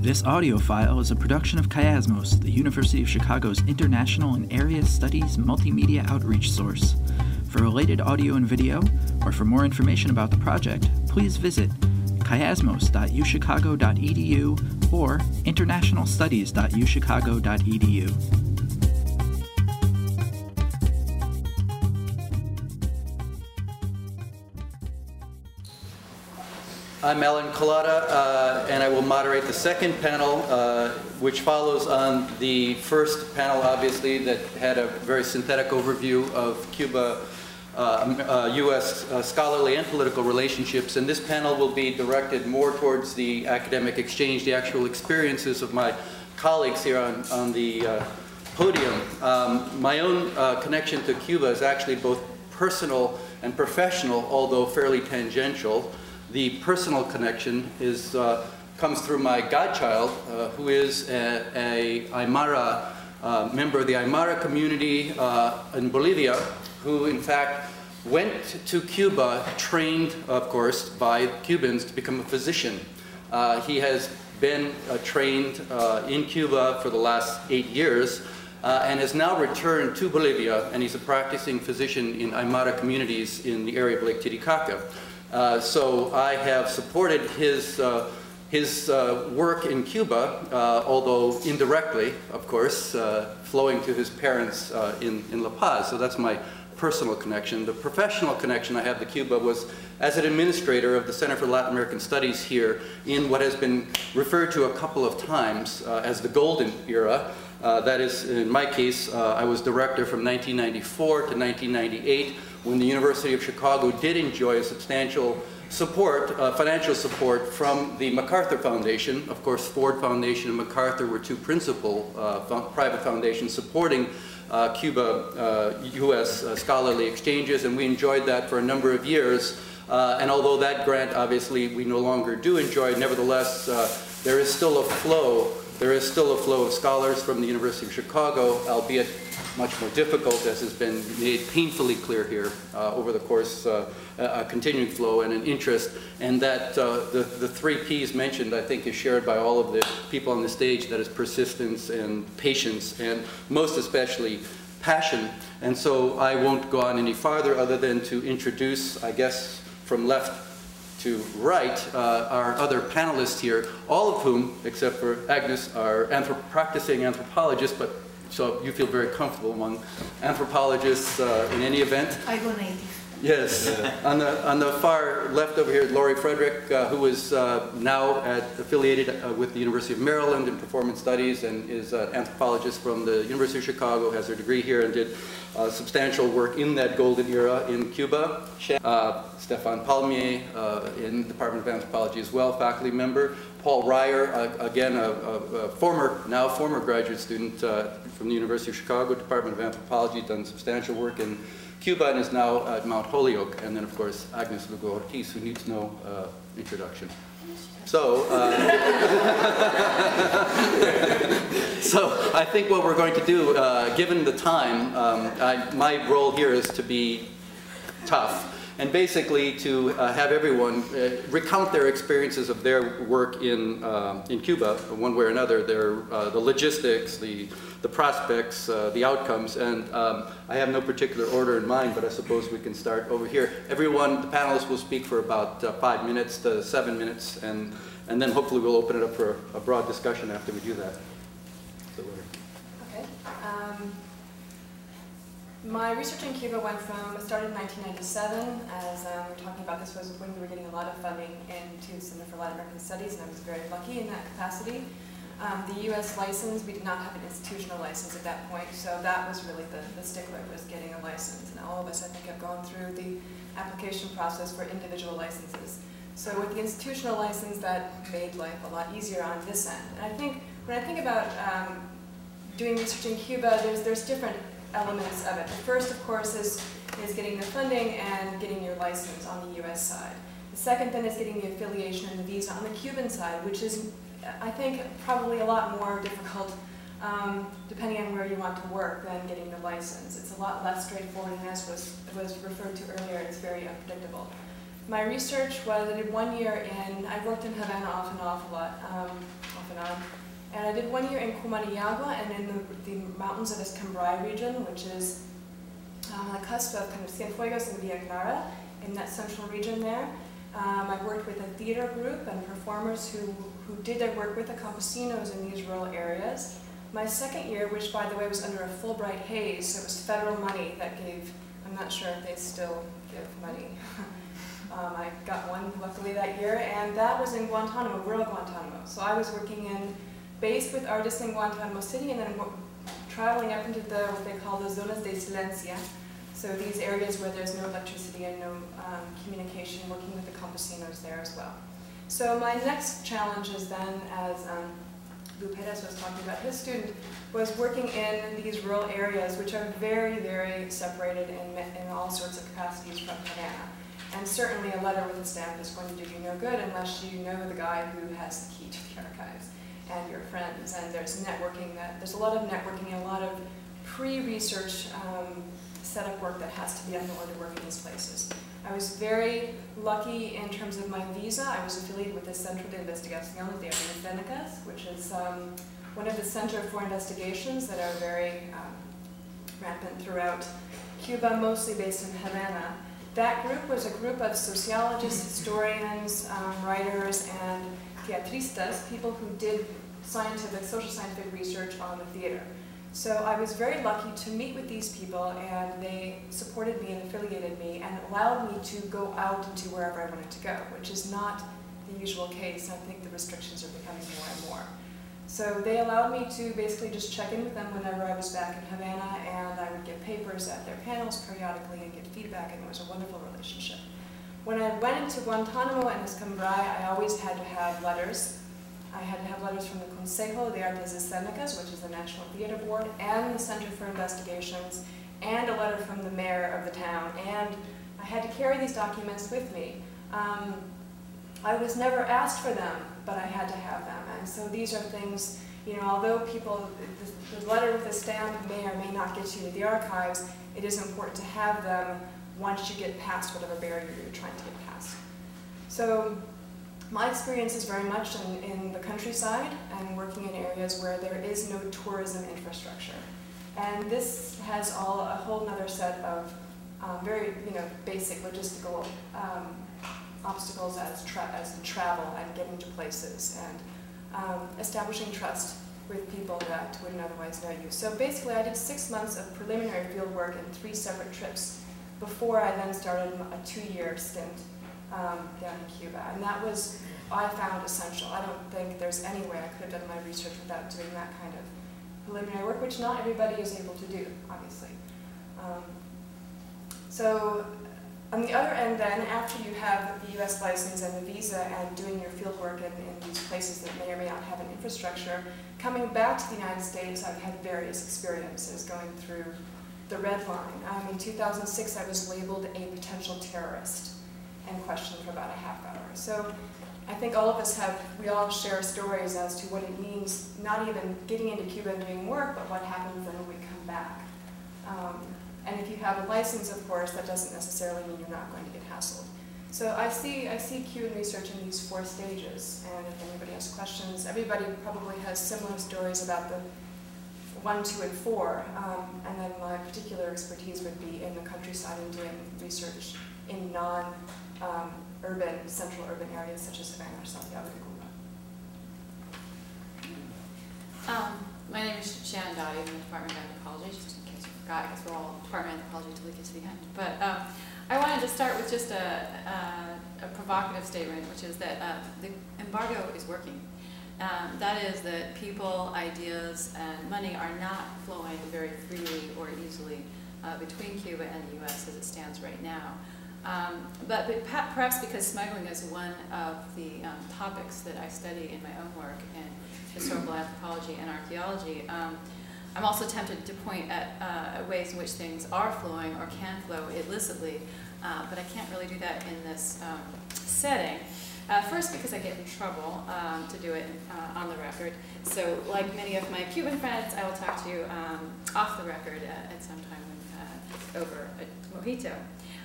This audio file is a production of Chiasmos, the University of Chicago's international and area studies multimedia outreach source. For related audio and video, or for more information about the project, please visit chiasmos.uchicago.edu or internationalstudies.uchicago.edu. I'm Alan Kolata, uh, and I will moderate the second panel, uh, which follows on the first panel, obviously, that had a very synthetic overview of Cuba, uh, U.S. Uh, uh, scholarly and political relationships. And this panel will be directed more towards the academic exchange, the actual experiences of my colleagues here on, on the uh, podium. Um, my own connection to Cuba is actually both personal and professional, although fairly tangential. The personal connection is, uh, comes through my godchild, uh, who is a, a Aymara uh, member of the Aymara community uh, in Bolivia, who in fact went to Cuba, trained, of course, by Cubans to become a physician. Uh, he has been uh, trained in Cuba for the last eight years, and has now returned to Bolivia, and he's a practicing physician in Aymara communities in the area of Lake Titicaca. Uh, so I have supported his, uh, his uh, work in Cuba, uh, although indirectly, of course, uh, flowing to his parents in, in La Paz. So that's my personal connection. The professional connection I have to Cuba was as an administrator of the Center for Latin American Studies here in what has been referred to a couple of times as the golden era. Uh, that is, in my case, uh, I was director from 1994 to 1998 when the University of Chicago did enjoy a substantial support, uh, financial support from the MacArthur Foundation. Of course, Ford Foundation and MacArthur were two principal uh, private foundations supporting uh, Cuba U.S. Uh, scholarly exchanges, and we enjoyed that for a number of years. And although that grant, obviously, we no longer do enjoy, nevertheless, there is still a flow there is still a flow of scholars from the University of Chicago, albeit much more difficult, as has been made painfully clear here uh, over the course, uh, a continuing flow and an interest. And that uh, the, the three P's mentioned, I think, is shared by all of the people on the stage, that is persistence and patience, and most especially passion. And so I won't go on any farther other than to introduce, I guess, from left to right uh, our other panelists here, all of whom, except for Agnes, are anthrop practicing anthropologists, but so you feel very comfortable among anthropologists uh, in any event. I go native. Yes. on, the, on the far left over here, Laurie Frederik, uh, who is uh, now at, affiliated uh, with the University of Maryland in performance studies and is an anthropologist from the University of Chicago, has her degree here and did uh, substantial work in that golden era in Cuba. Uh, Stephan Palmié uh, in the Department of Anthropology as well, faculty member. Paul Ryer, again, a, a, former, now former graduate student from the University of Chicago, Department of Anthropology, done substantial work in Cuba and is now at Mount Holyoke. And then, of course, Agnes Lugo Ortiz, who needs no uh, introduction. So, uh, so I think what we're going to do, uh, given the time, um, I, my role here is to be tough and basically to uh, have everyone uh, recount their experiences of their work in, uh, in Cuba, one way or another, their, uh, the logistics, the, the prospects, uh, the outcomes, and um, I have no particular order in mind, but I suppose we can start over here. Everyone, the panelists will speak for about uh, five minutes to seven minutes, and, and then hopefully we'll open it up for a broad discussion after we do that. So, okay. Um, my research in Cuba went from, started in 1997, as um, we talking about, this was when we were getting a lot of funding into Center for Latin American Studies, and I was very lucky in that capacity. Um, the U.S. license, we did not have an institutional license at that point, so that was really the, the stickler, was getting a license. And all of us, I think, have gone through the application process for individual licenses. So with the institutional license, that made life a lot easier on this end. And I think, when I think about um, doing research in Cuba, there's, there's different elements of it. The first, of course, is, is getting the funding and getting your license on the U.S. side. The second then is getting the affiliation and the visa on the Cuban side, which is, I think, probably a lot more difficult um, depending on where you want to work than getting the license. It's a lot less straightforward and as was, was referred to earlier, it's very unpredictable. My research was, I did one year in, I worked in Havana off and off a lot, um, off and on. And I did one year in Cumanayagua and in the, the mountains of Escambray region, which is um, on the cusp of kind of Cienfuegos and Villa Clara in that central region there. Um, I worked with a theater group and performers who, who did their work with the campesinos in these rural areas. My second year, which by the way was under a Fulbright-Hays, so it was federal money that gave, I'm not sure if they still give money. um, I got one luckily that year, and that was in Guantanamo, rural Guantanamo. So I was working in, based with artists in Guantanamo City, and then traveling up into the, what they call the zonas de silencia, so these areas where there's no electricity and no um, communication, working with the campesinos there as well. So my next challenge is then, as um, Perez was talking about his student, was working in these rural areas which are very, very separated in, in all sorts of capacities from Havana. And certainly a letter with a stamp is going to do you no good unless you know the guy who has the key to the archives and your friends. And there's networking that, there's a lot of networking and a lot of pre-research um, setup work that has to be done in order to work in these places. I was very lucky in terms of my visa. I was affiliated with the Centro de Investigación de Técnicas, which is um, one of the Center for Investigations that are very um, rampant throughout Cuba, mostly based in Havana. That group was a group of sociologists, historians, um, writers, and teatristas, people who did scientific, social scientific research on the theater. So I was very lucky to meet with these people and they supported me and affiliated me and allowed me to go out into wherever I wanted to go, which is not the usual case. I think the restrictions are becoming more and more. So they allowed me to basically just check in with them whenever I was back in Havana and I would get papers at their panels periodically and get feedback and it was a wonderful relationship. When I went into Guantanamo and Escambray, I always had to have letters I had to have letters from the Consejo de Artes Escénicas, which is the National Theater Board, and the Center for Investigations, and a letter from the mayor of the town. And I had to carry these documents with me. Um, I was never asked for them, but I had to have them. And so these are things, you know, although people, the, the letter with the stamp may or may not get you to the archives, it is important to have them once you get past whatever barrier you're trying to get past. So my experience is very much in, in the countryside and working in areas where there is no tourism infrastructure. And this has all a whole other set of um, very you know, basic logistical um, obstacles as, as travel and getting to places and um, establishing trust with people that wouldn't otherwise know you. So basically I did six months of preliminary field work and three separate trips before I then started a two-year stint um, down in Cuba. And that was, I found essential. I don't think there's any way I could have done my research without doing that kind of preliminary work, which not everybody is able to do, obviously. Um, so on the other end then, after you have the US license and the visa and doing your field work in, in these places that may or may not have an infrastructure, coming back to the United States, I've had various experiences going through the red line. Um, in 2006, I was labeled a potential terrorist and questioned for about a half hour. So I think all of us have, we all share stories as to what it means, not even getting into Cuba and doing work, but what happens when we come back. Um, and if you have a license, of course, that doesn't necessarily mean you're not going to get hassled. So I see, I see Cuban research in these four stages, and if anybody has questions, everybody probably has similar stories about the one, two, and four, um, and then my particular expertise would be in the countryside and doing research in non um, urban, central urban areas such as Havana or Santiago de Cuba. Um, my name is Shannon Dawdy. I'm in the Department of Anthropology, just in case you forgot, because we're all Department of Anthropology until we get to the end. But um, I wanted to start with just a, a, a provocative statement, which is that uh, the embargo is working. Um, that is that people, ideas, and money are not flowing very freely or easily uh, between Cuba and the U.S. as it stands right now. Um, but, perhaps because smuggling is one of the um, topics that I study in my own work in historical anthropology and archaeology, um, I'm also tempted to point at uh, ways in which things are flowing or can flow illicitly, uh, but I can't really do that in this um, setting. Uh, first, because I get in trouble um, to do it uh, on the record. So, like many of my Cuban friends, I will talk to you um, off the record at, at some time when, uh, over a mojito.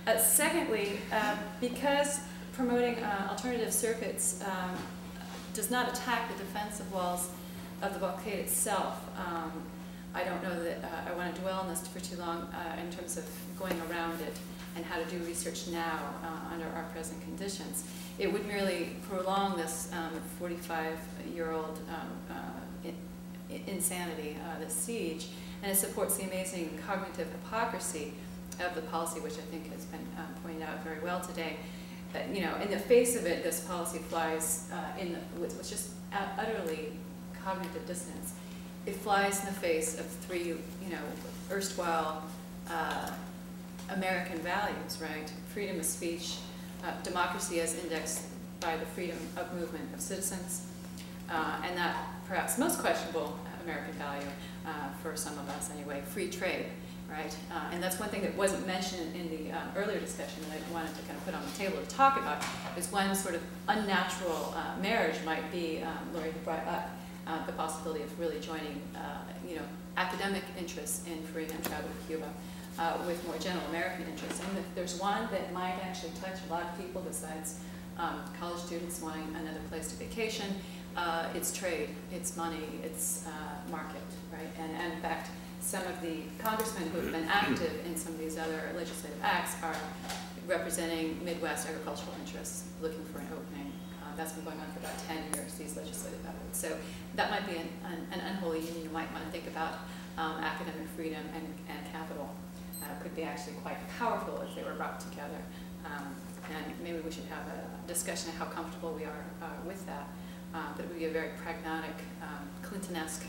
Uh, secondly, uh, because promoting uh, alternative circuits um, does not attack the defensive walls of the blockade itself. Um, I don't know that uh, I want to dwell on this for too long uh, in terms of going around it and how to do research now uh, under our present conditions. It would merely prolong this 45-year-old um, um, insanity, this siege, and it supports the amazing cognitive hypocrisy of the policy, which I think has been um, pointed out very well today. That, you know, in the face of it, this policy flies uh, in the, with, with just utterly cognitive dissonance. It flies in the face of three, you know, erstwhile uh, American values, right? Freedom of speech, uh, democracy as indexed by the freedom of movement of citizens, uh, and that perhaps most questionable American value uh, for some of us anyway, free trade, right? Uh, and that's one thing that wasn't mentioned in the um, earlier discussion that I wanted to kind of put on the table to talk about, is one sort of unnatural uh, marriage might be, um, Laurie brought up, uh, the possibility of really joining, you know, academic interests in Korean travel to Cuba uh, with more general American interests. And there's one that might actually touch a lot of people besides um, college students wanting another place to vacation, uh, it's trade, it's money, it's uh, market, right? And, and, in fact, some of the congressmen who have been active in some of these other legislative acts are representing Midwest agricultural interests, looking for an opening. Uh, that's been going on for about 10 years, these legislative efforts. So that might be an, an, an unholy union you might want to think about um, academic freedom and, and capital uh, could be actually quite powerful if they were brought together. Um, and maybe we should have a discussion of how comfortable we are uh, with that. Uh, but it would be a very pragmatic, um, Clinton-esque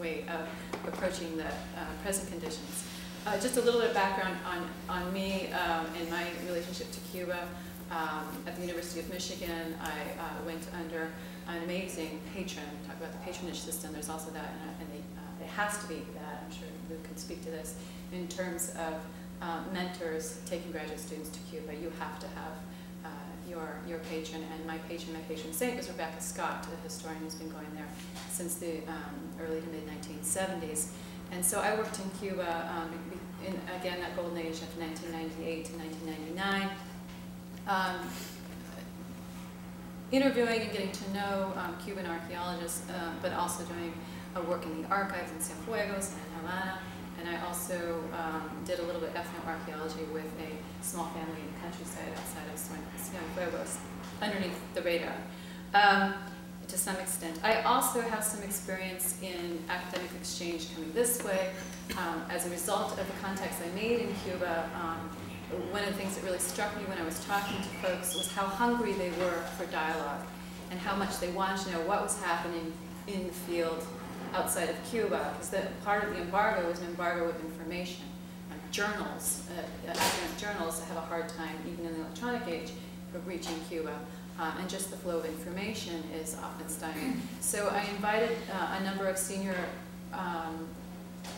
way of approaching the uh, present conditions. Uh, just a little bit of background on, on me um, and my relationship to Cuba. Um, at the University of Michigan, I uh, went under an amazing patron. Talk about the patronage system. There's also that, and, the, it has to be that. I'm sure you can speak to this in terms of uh, mentors taking graduate students to Cuba, you have to have your, your patron, and my patron, my patron saint is Rebecca Scott, a historian who's been going there since the um, early to mid 1970s. And so I worked in Cuba, um, in, again, that golden age of 1998 to 1999, um, interviewing and getting to know um, Cuban archaeologists, uh, but also doing work in the archives in Cienfuegos and Havana, and I also um, did a little bit of ethnoarchaeology with a small family in the countryside outside of Cienfuegos, underneath the radar, um, to some extent. I also have some experience in academic exchange coming this way. Um, as a result of the contacts I made in Cuba, um, one of the things that really struck me when I was talking to folks was how hungry they were for dialogue and how much they wanted to know what was happening in the field outside of Cuba, because part of the embargo is an embargo of information. Uh, journals, uh, academic journals have a hard time, even in the electronic age, of reaching Cuba. Um, and just the flow of information is often stunning. So I invited uh, a number of senior um,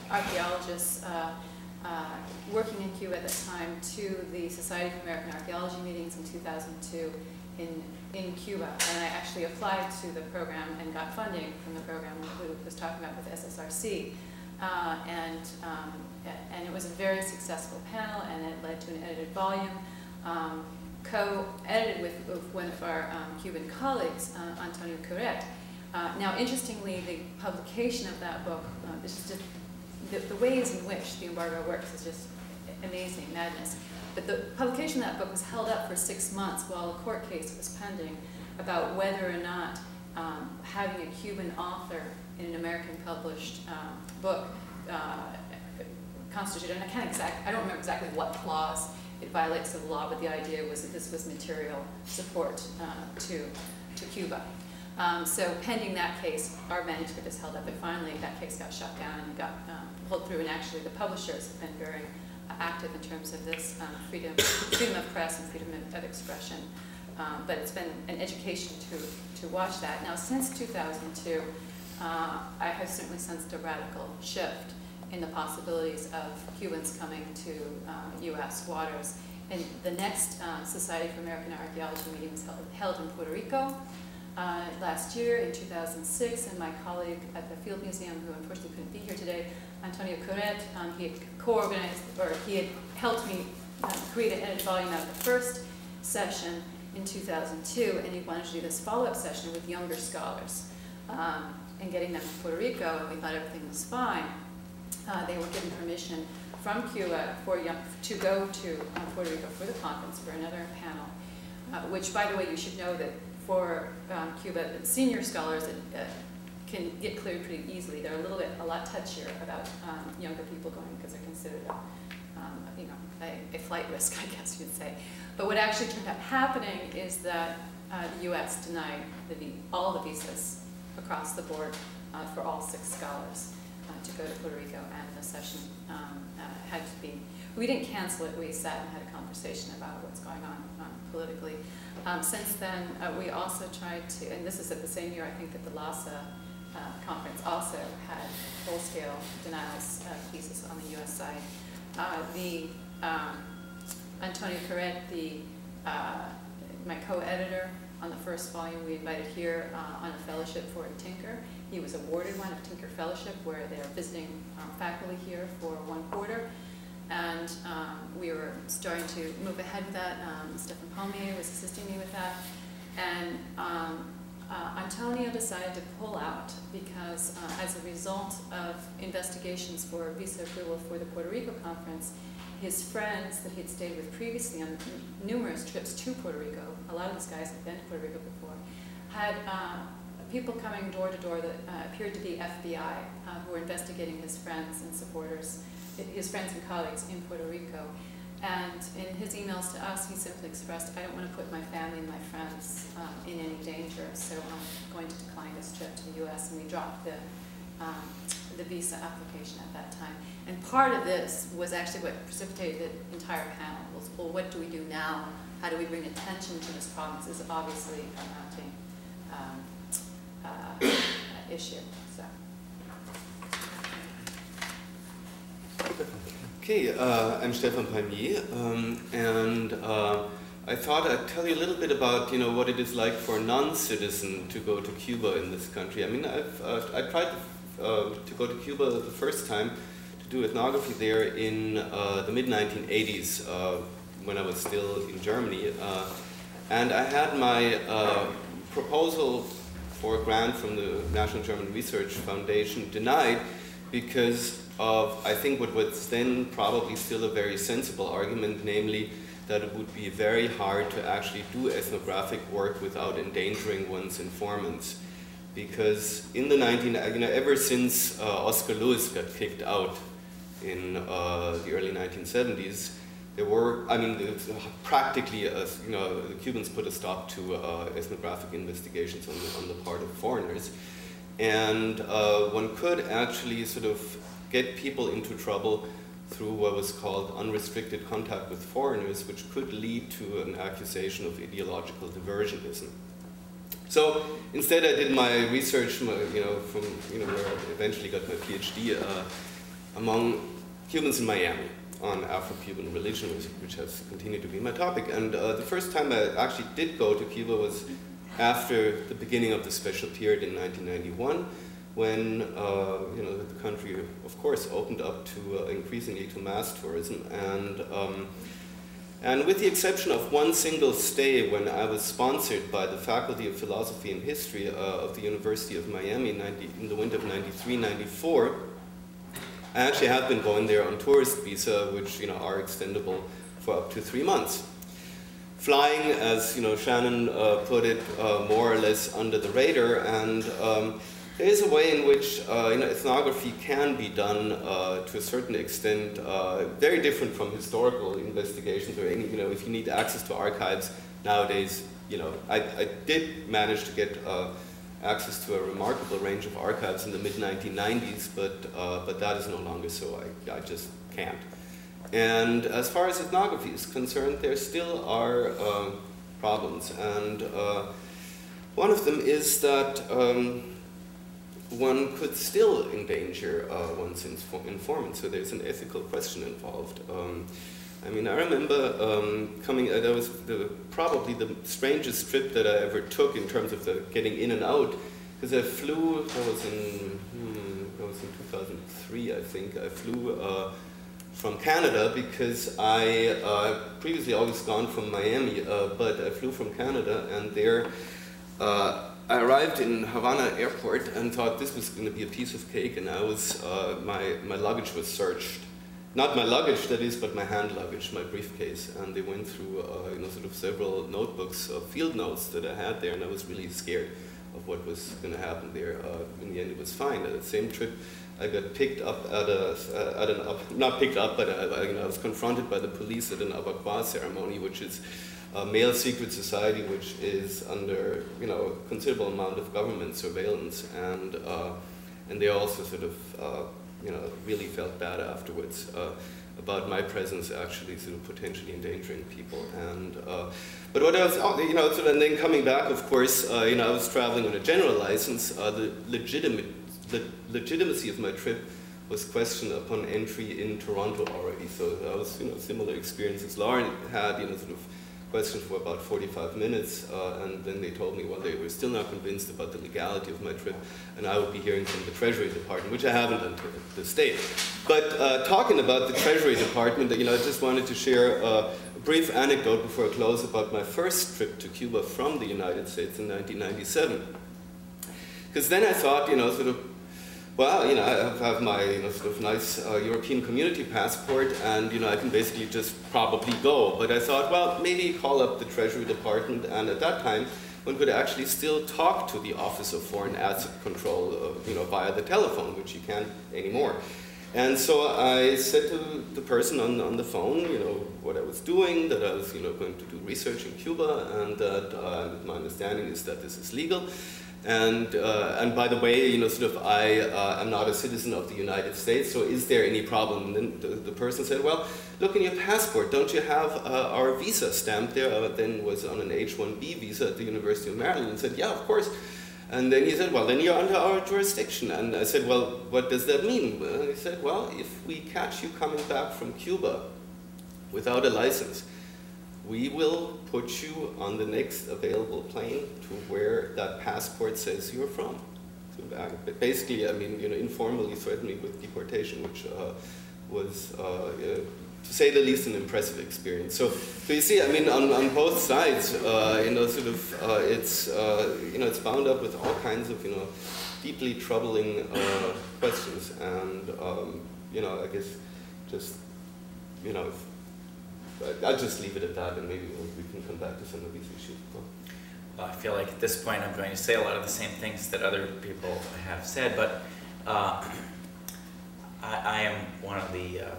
archaeologists uh, uh, working in Cuba at that time to the Society of American Archaeology meetings in 2002 in in Cuba, and I actually applied to the program and got funding from the program we was talking about with SSRC. Uh, and, um, and it was a very successful panel, and it led to an edited volume, um, co-edited with, with, one of our um, Cuban colleagues, uh, Antonio Curet. Uh, now, interestingly, the publication of that book, uh, is just, the, the ways in which the embargo works is just amazing, madness. But the publication of that book was held up for six months while a court case was pending about whether or not um, having a Cuban author in an American published um, book uh, constituted, and I can't exact, I don't remember exactly what clause it violates the law, but the idea was that this was material support uh, to, to Cuba. Um, so pending that case, our manuscript is held up, and finally that case got shut down and got um, pulled through, and actually the publishers have been very active in terms of this um, freedom, freedom of press and freedom of, expression. Um, but it's been an education to, to watch that. Now, since 2002, uh, I have certainly sensed a radical shift in the possibilities of Cubans coming to uh, U.S. waters. And the next uh, Society for American Archaeology meeting was held, held in Puerto Rico uh, last year in 2006, and my colleague at the Field Museum, who unfortunately couldn't be here today, Antonio Curet, um, he had co-organized, or he had helped me um, create an edited volume out of the first session, in 2002, and he wanted to do this follow-up session with younger scholars um, and getting them to Puerto Rico, and we thought everything was fine. Uh, they were given permission from Cuba for young, to go to uh, Puerto Rico for the conference for another panel, uh, which, by the way, you should know that for um, Cuba, senior scholars uh, can get cleared pretty easily. They're a little bit, a lot touchier about um, younger people going because they're considered, a, um, you know, a, a, flight risk, I guess you'd say. But what actually turned out happening is that uh, the U.S. denied the, all the visas across the board uh, for all six scholars uh, to go to Puerto Rico, and the session um, uh, had to be. We didn't cancel it. We sat and had a conversation about what's going on politically. Um, since then, uh, we also tried to, and this is at the same year, I think, that the LASA uh, conference also had full-scale denials of cases on the U.S. side. Uh, the um, Antonio Curet, the uh, my co-editor on the first volume, we invited here uh, on a fellowship for a Tinker. He was awarded one, a Tinker Fellowship, where they're visiting um, faculty here for one quarter. And um, we were starting to move ahead with that. Um, Stephan Palmié was assisting me with that. And um, uh, Antonio decided to pull out because uh, as a result of investigations for visa approval for the Puerto Rico conference, his friends that he had stayed with previously on numerous trips to Puerto Rico, a lot of these guys had been to Puerto Rico before, had uh, people coming door to door that uh, appeared to be FBI uh, who were investigating his friends and supporters, his friends and colleagues in Puerto Rico. And in his emails to us, he simply expressed, I don't want to put my family and my friends um, in any danger, so I'm going to decline this trip to the U.S. And we dropped the, um, the visa application at that time. And part of this was actually what precipitated the entire panel was, well, what do we do now? How do we bring attention to this problem? This is obviously a mounting um, uh, issue. So. Okay, uh, I'm Stephan Palmié, um, and uh, I thought I'd tell you a little bit about you know what it is like for a non-citizen to go to Cuba in this country. I mean, I've uh, I tried to, uh, go to Cuba the first time to do ethnography there in uh, the mid 1980s uh, when I was still in Germany, and I had my proposal for a grant from the National German Research Foundation denied because of, I think, what was then probably still a very sensible argument, namely that it would be very hard to actually do ethnographic work without endangering one's informants. Because in the 19, you know, ever since uh, Oscar Lewis got kicked out in uh, the early 1970s, there were, I mean, practically, a, you know, the Cubans put a stop to uh, ethnographic investigations on the, on the part of foreigners. And uh, one could actually sort of get people into trouble through what was called unrestricted contact with foreigners, which could lead to an accusation of ideological diversionism. So instead, I did my research, you know, from you know where I eventually got my PhD uh, among Cubans in Miami on Afro-Cuban religion, which has continued to be my topic. And uh, the first time I actually did go to Cuba was after the beginning of the special period in 1991 when uh, you know the country, of course, opened up to uh, increasingly to mass tourism, and um, and with the exception of one single stay when I was sponsored by the Faculty of Philosophy and History uh, of the University of Miami 90, in the winter of 93, 94, I actually have been going there on tourist visa, which you know are extendable for up to three months. Flying, as you know, Shannon uh, put it, uh, more or less under the radar, and um, there is a way in which uh, you know, ethnography can be done uh, to a certain extent, uh, very different from historical investigations or any, you know, if you need access to archives nowadays, you know, I, I did manage to get uh, access to a remarkable range of archives in the mid-1990s, but, uh, but that is no longer so, I, I just can't. And as far as ethnography is concerned, there still are uh, problems, and one of them is that um, one could still endanger uh, one's informant. So there's an ethical question involved. Um, I mean, I remember um, coming, uh, that was the, probably the strangest trip that I ever took in terms of the getting in and out, because I flew, that was in, hmm, that was in 2003, I think, I flew uh, from Canada because I uh, previously always gone from Miami, uh, but I flew from Canada and there uh, I arrived in Havana airport and thought this was going to be a piece of cake and I was, uh, my, my luggage was searched. Not my luggage, that is, but my hand luggage, my briefcase. And they went through, uh, you know, sort of several notebooks of field notes that I had there and I was really scared of what was going to happen there. Uh, in the end, it was fine. At the same trip, I got picked up at a, uh, at an, up, not picked up, but I, you know, I was confronted by the police at an Abakuá ceremony, which is a male secret society which is under, you know, a considerable amount of government surveillance, and uh, and they also sort of, uh, you know, really felt bad afterwards uh, about my presence actually sort of potentially endangering people. And uh, but what I was, oh, you know, sort of, and then coming back, of course, uh, you know, I was traveling on a general license. Uh, the legitimate, the legitimacy of my trip was questioned upon entry in Toronto already. So that was, you know, similar experience as Lauren had, you know, sort of questioned for about 45 minutes, uh, and then they told me, well, they were still not convinced about the legality of my trip, and I would be hearing from the Treasury Department, which I haven't done to this date. But uh, talking about the Treasury Department, you know, I just wanted to share a brief anecdote before I close about my first trip to Cuba from the United States in 1997. Because then I thought, you know, sort of well, you know, I have my sort of nice uh, European community passport, and you know, I can basically just probably go. But I thought, well, maybe call up the Treasury Department, and at that time, one could actually still talk to the Office of Foreign Asset Control, uh, you know, via the telephone, which you can't anymore. And so I said to the person on, on the phone, you know, what I was doing, that I was, you know, going to do research in Cuba, and that uh, my understanding is that this is legal. And, uh, and by the way, you know, sort of, I uh, am not a citizen of the United States, so is there any problem? And then the, the person said, well, look in your passport, don't you have uh, our visa stamped there? I then was on an H-1B visa at the University of Maryland and said, yeah, of course. And then he said, well, then you're under our jurisdiction. And I said, well, what does that mean? And he said, well, if we catch you coming back from Cuba without a license, we will put you on the next available plane to where that passport says you're from. So uh, basically, I mean, you know, informally threatened me with deportation, which uh, was, uh, uh, to say the least, an impressive experience. So, so you see, I mean, on, on both sides, uh, you know, sort of, uh, it's, you know, it's bound up with all kinds of, you know, deeply troubling questions, and um, you know, I guess just, you know, I'll just leave it at that, and maybe we can come back to some of these issues. Well, I feel like at this point I'm going to say a lot of the same things that other people have said, but uh, I, I, am one of the uh,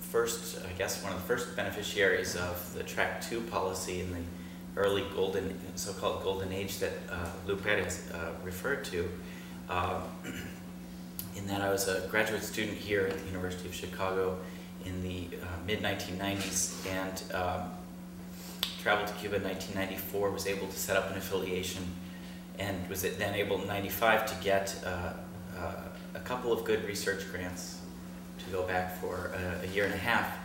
first, I guess, one of the first beneficiaries of the Track 2 policy in the early golden, so-called golden age that uh, Lou Perez uh, referred to. Um, in that I was a graduate student here at the University of Chicago in the uh, mid-1990s and um, traveled to Cuba in 1994, was able to set up an affiliation and was then able in 95 to get uh, uh, a couple of good research grants to go back for a, a year and a half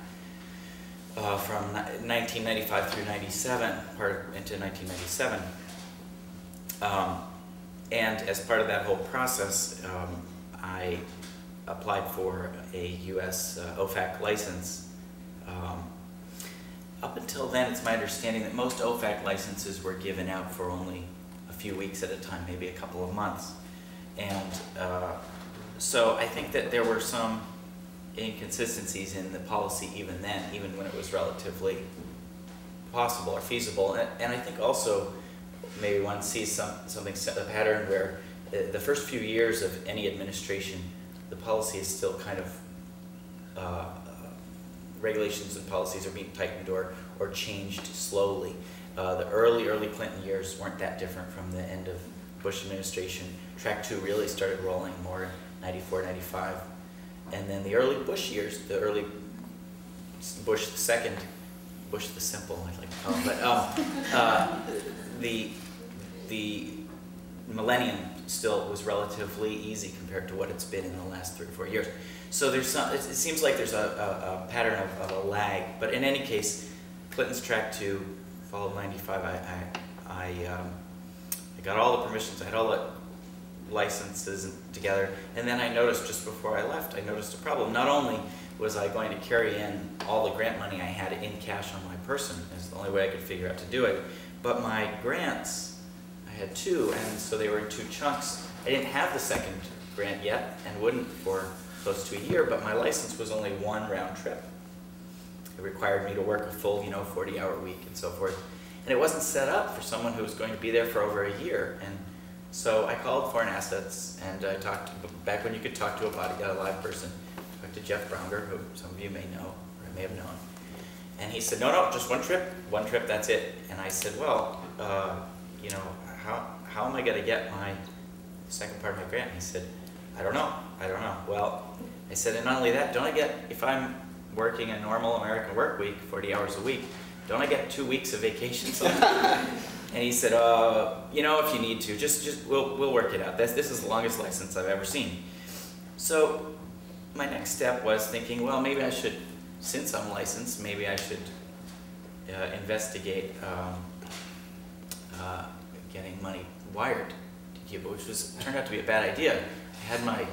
uh, from 1995 through 97, part into 1997. Um, and as part of that whole process, um, I applied for a U.S. Uh, OFAC license. Um, up until then, it's my understanding that most OFAC licenses were given out for only a few weeks at a time, maybe a couple of months. And uh, so I think that there were some inconsistencies in the policy even then, even when it was relatively possible or feasible. And, and I think also maybe one sees some, something, a pattern where uh, the first few years of any administration the policy is still kind of, uh, regulations and policies are being tightened or, or changed slowly. Uh, the early, early Clinton years weren't that different from the end of Bush administration. Track 2 really started rolling more in 94, 95. And then the early Bush years, the early Bush the second, Bush the simple, I'd like to call him, but um, uh, the, the millennium still was relatively easy compared to what it's been in the last three or four years. So there's some, it, seems like there's a, a, a pattern of, of, a lag, but in any case, Clinton's track two followed 95. I, I, I, um, I got all the permissions, I had all the licenses together. And then I noticed just before I left, I noticed a problem. Not only was I going to carry in all the grant money I had in cash on my person, is the only way I could figure out to do it, but my grants, had two, and so they were in two chunks. I didn't have the second grant yet and wouldn't for close to a year, but my license was only one round trip. It required me to work a full, you know, 40 hour week and so forth. And it wasn't set up for someone who was going to be there for over a year. And so I called Foreign Assets and I talked, to, back when you could talk to a body, got a live person, talked to Jeff Browner, who some of you may know or may have known. And he said, no, no, just one trip, one trip, that's it. And I said, well, uh, you know, how, how am I going to get my second part of my grant? He said, I don't know, I don't know. Well, I said, and not only that, don't I get, if I'm working a normal American work week, 40 hours a week, don't I get two weeks of vacation? and he said, uh, you know, if you need to, just, just we'll, we'll work it out. This, this is the longest license I've ever seen. So my next step was thinking, well, maybe I should, since I'm licensed, maybe I should uh, investigate um, uh, getting money wired to Cuba, which was turned out to be a bad idea. I had my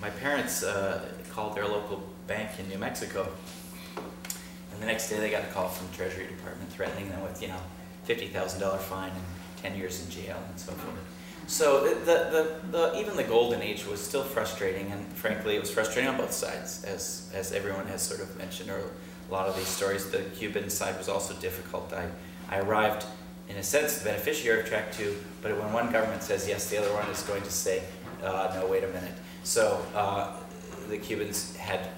my parents uh, called their local bank in New Mexico, and the next day they got a call from the Treasury Department threatening them with, you know, fifty thousand dollar fine and ten years in jail and so forth. So the, the, the, even the golden age was still frustrating, and frankly, it was frustrating on both sides, as, as everyone has sort of mentioned, or a lot of these stories. The Cuban side was also difficult. I, I arrived, in a sense, the beneficiary of Track 2, but when one government says yes, the other one is going to say, uh, no, wait a minute. So uh, the Cubans had,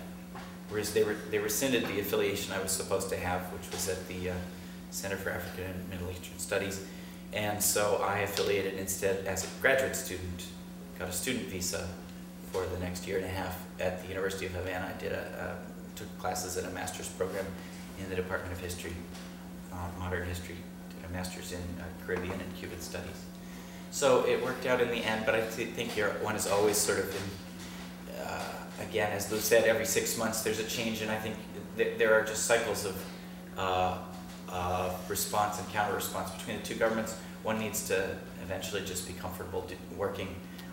they, re, they rescinded the affiliation I was supposed to have, which was at the uh, Center for African and Middle Eastern Studies. And so I affiliated instead as a graduate student, got a student visa for the next year and a half at the University of Havana. I did a, took classes in a master's program in the Department of History, uh, Modern History, master's in uh, Caribbean and Cuban Studies. So it worked out in the end, but I th think one is always sort of in, uh, again, as Lou said, every six months there's a change, and I think th there are just cycles of uh, uh, response and counter response between the two governments. One needs to eventually just be comfortable working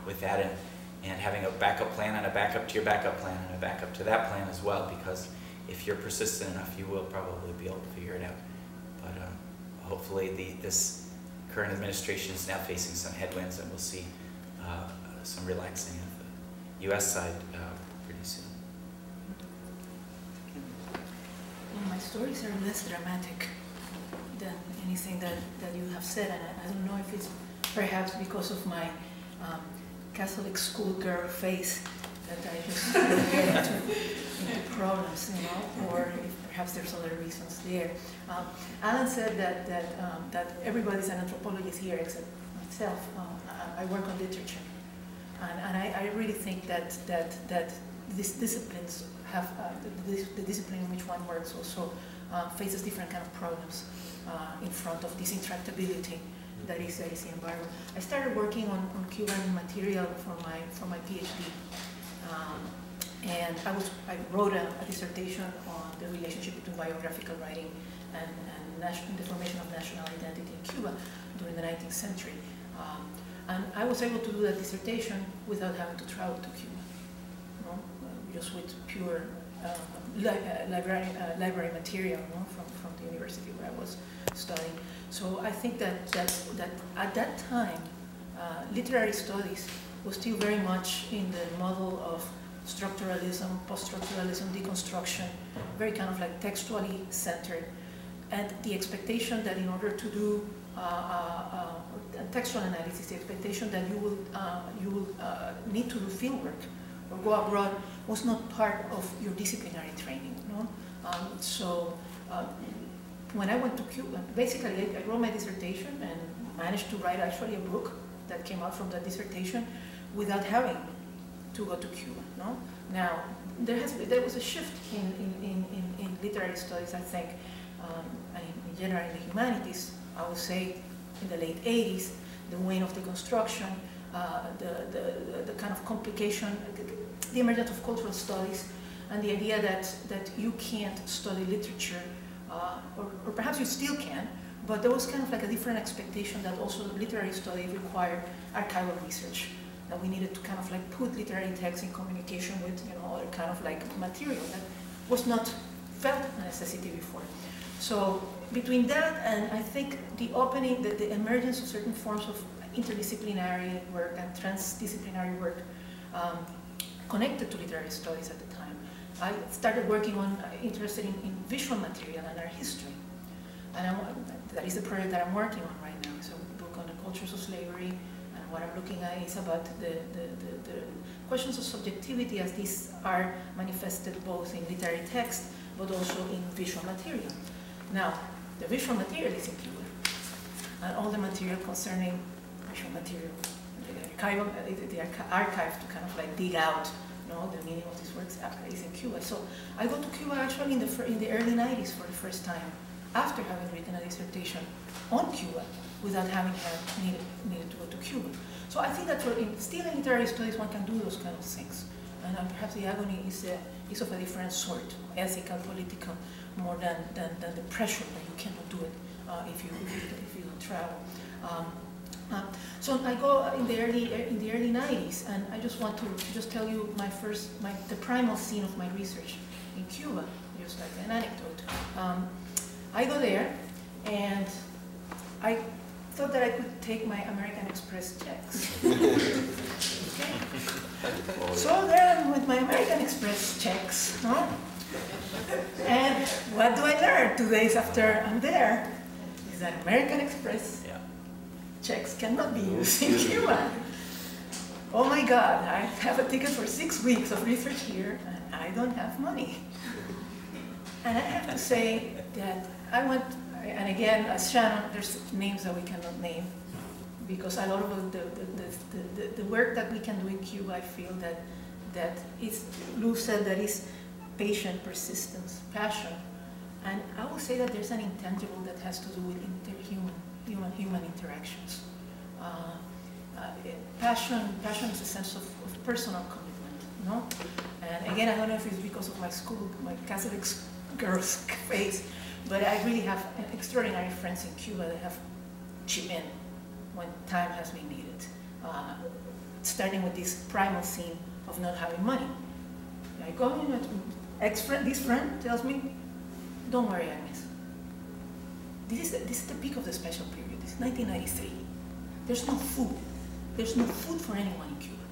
with that and, and having a backup plan and a backup to your backup plan and a backup to that plan as well because if you're persistent enough, you will probably be able to figure it out. Hopefully the, this current administration is now facing some headwinds and we'll see uh, some relaxing of the U.S. side uh, pretty soon. My stories are less dramatic than anything that, that you have said, and I, I don't know if it's perhaps because of my um, Catholic schoolgirl face that I just get into, into problems, you know, or perhaps there's other reasons there. Um, Alan said that that um, that everybody's an anthropologist here except myself. Uh, I, I, work on literature, and, and I, I, really think that that that these disciplines have uh, the, the, discipline in which one works also uh, faces different kind of problems uh, in front of this intractability that is, that is the environment. I started working on, on Cuban material for my, for my PhD. Um, and I, was, I wrote a, a, dissertation on the relationship between biographical writing and, and the formation of national identity in Cuba during the 19th century. Um, and I was able to do that dissertation without having to travel to Cuba, uh, just with pure uh, li uh, library, uh, library material from, from the university where I was studying. So I think that, that, that at that time, uh, literary studies was still very much in the model of structuralism, post-structuralism, deconstruction, very kind of like textually centered. And the expectation that in order to do uh, uh, uh textual analysis, the expectation that you will, uh, you will uh, need to do fieldwork or go abroad was not part of your disciplinary training. No? Um, so when I went to Cuba, basically I, I, wrote my dissertation and managed to write actually a book that came out from that dissertation without having to go to Cuba. No? Now, there, has there was a shift in, in, in, in literary studies, I think, um, general in the humanities, I would say in the late 80s, the wane of deconstruction, uh, the, the, the, kind of complication, the emergence of cultural studies, and the idea that, that you can't study literature uh, or, or, perhaps you still can, but there was kind of like a different expectation that also literary study required archival research. that we needed to kind of like put literary text in communication with, you know, other kind of like material that was not felt a necessity before. So between that and I think the opening, the, the emergence of certain forms of interdisciplinary work and transdisciplinary work um, connected to literary studies at the time, I started working on, uh, interested in, in, visual material and art history. And I'm, that is the project that I'm working on right now. It's a book on the cultures of slavery, and what I'm looking at is about the, the, the, the questions of subjectivity as these are manifested both in literary text, but also in visual material. Now, the visual material is included, and all the material concerning visual material, the archive, the archive to kind of like dig out you know, the meaning of these works is in Cuba. So I go to Cuba actually in the, in the early 90s for the first time, after having written a dissertation on Cuba without having needed, needed to go to Cuba. So I think that for in, still in literary studies one can do those kind of things. And uh, perhaps the agony is, uh, is of a different sort, ethical, political, more than, than, than the pressure that you cannot do it uh, if, you, if, you, if you travel. Um, uh, so I go in the early in the early 90s, and I just want to just tell you my first my the primal scene of my research in Cuba, just like an anecdote. Um, I go there, and I thought that I could take my American Express checks. okay. So there I'm with my American Express checks? And what do I learn two days after I'm there? Is that American Express yeah. checks cannot be used in Cuba. Oh my God, I have a ticket for six weeks of research here and I don't have money. And I have to say that I went, and again, as Shannon, there's names that we cannot name because a lot of the, the, the, the, work that we can do in Cuba, I feel that, that is, Lou said that is patient persistence, passion. And I will say that there's an intangible that has to do with interhuman, human, human interactions. Uh, uh, passion, passion is a sense of, of personal commitment, no? And again, I don't know if it's because of my school, my Catholic girls' face, but I really have extraordinary friends in Cuba that have chipped in when time has been needed. Uh, starting with this primal scene of not having money. I go in, ex friend, this friend tells me, don't worry, Agnes. This is, the, this is the peak of the special period. This is 1993. There's no food. There's no food for anyone in Cuba.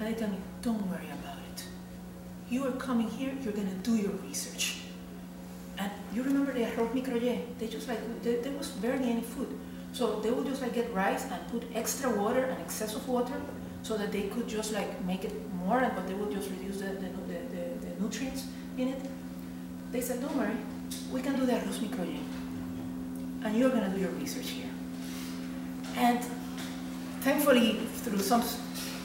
And they tell me, don't worry about it. You are coming here, you're going to do your research. And you remember the arroz microye? They just like, they, there was barely any food. So they would just like get rice and put extra water and excess of water so that they could just like make it more, and but they would just reduce the, the, the, nutrients in it. They said, don't worry, we can do the arroz microye. And you're going to do your research here. And thankfully, through some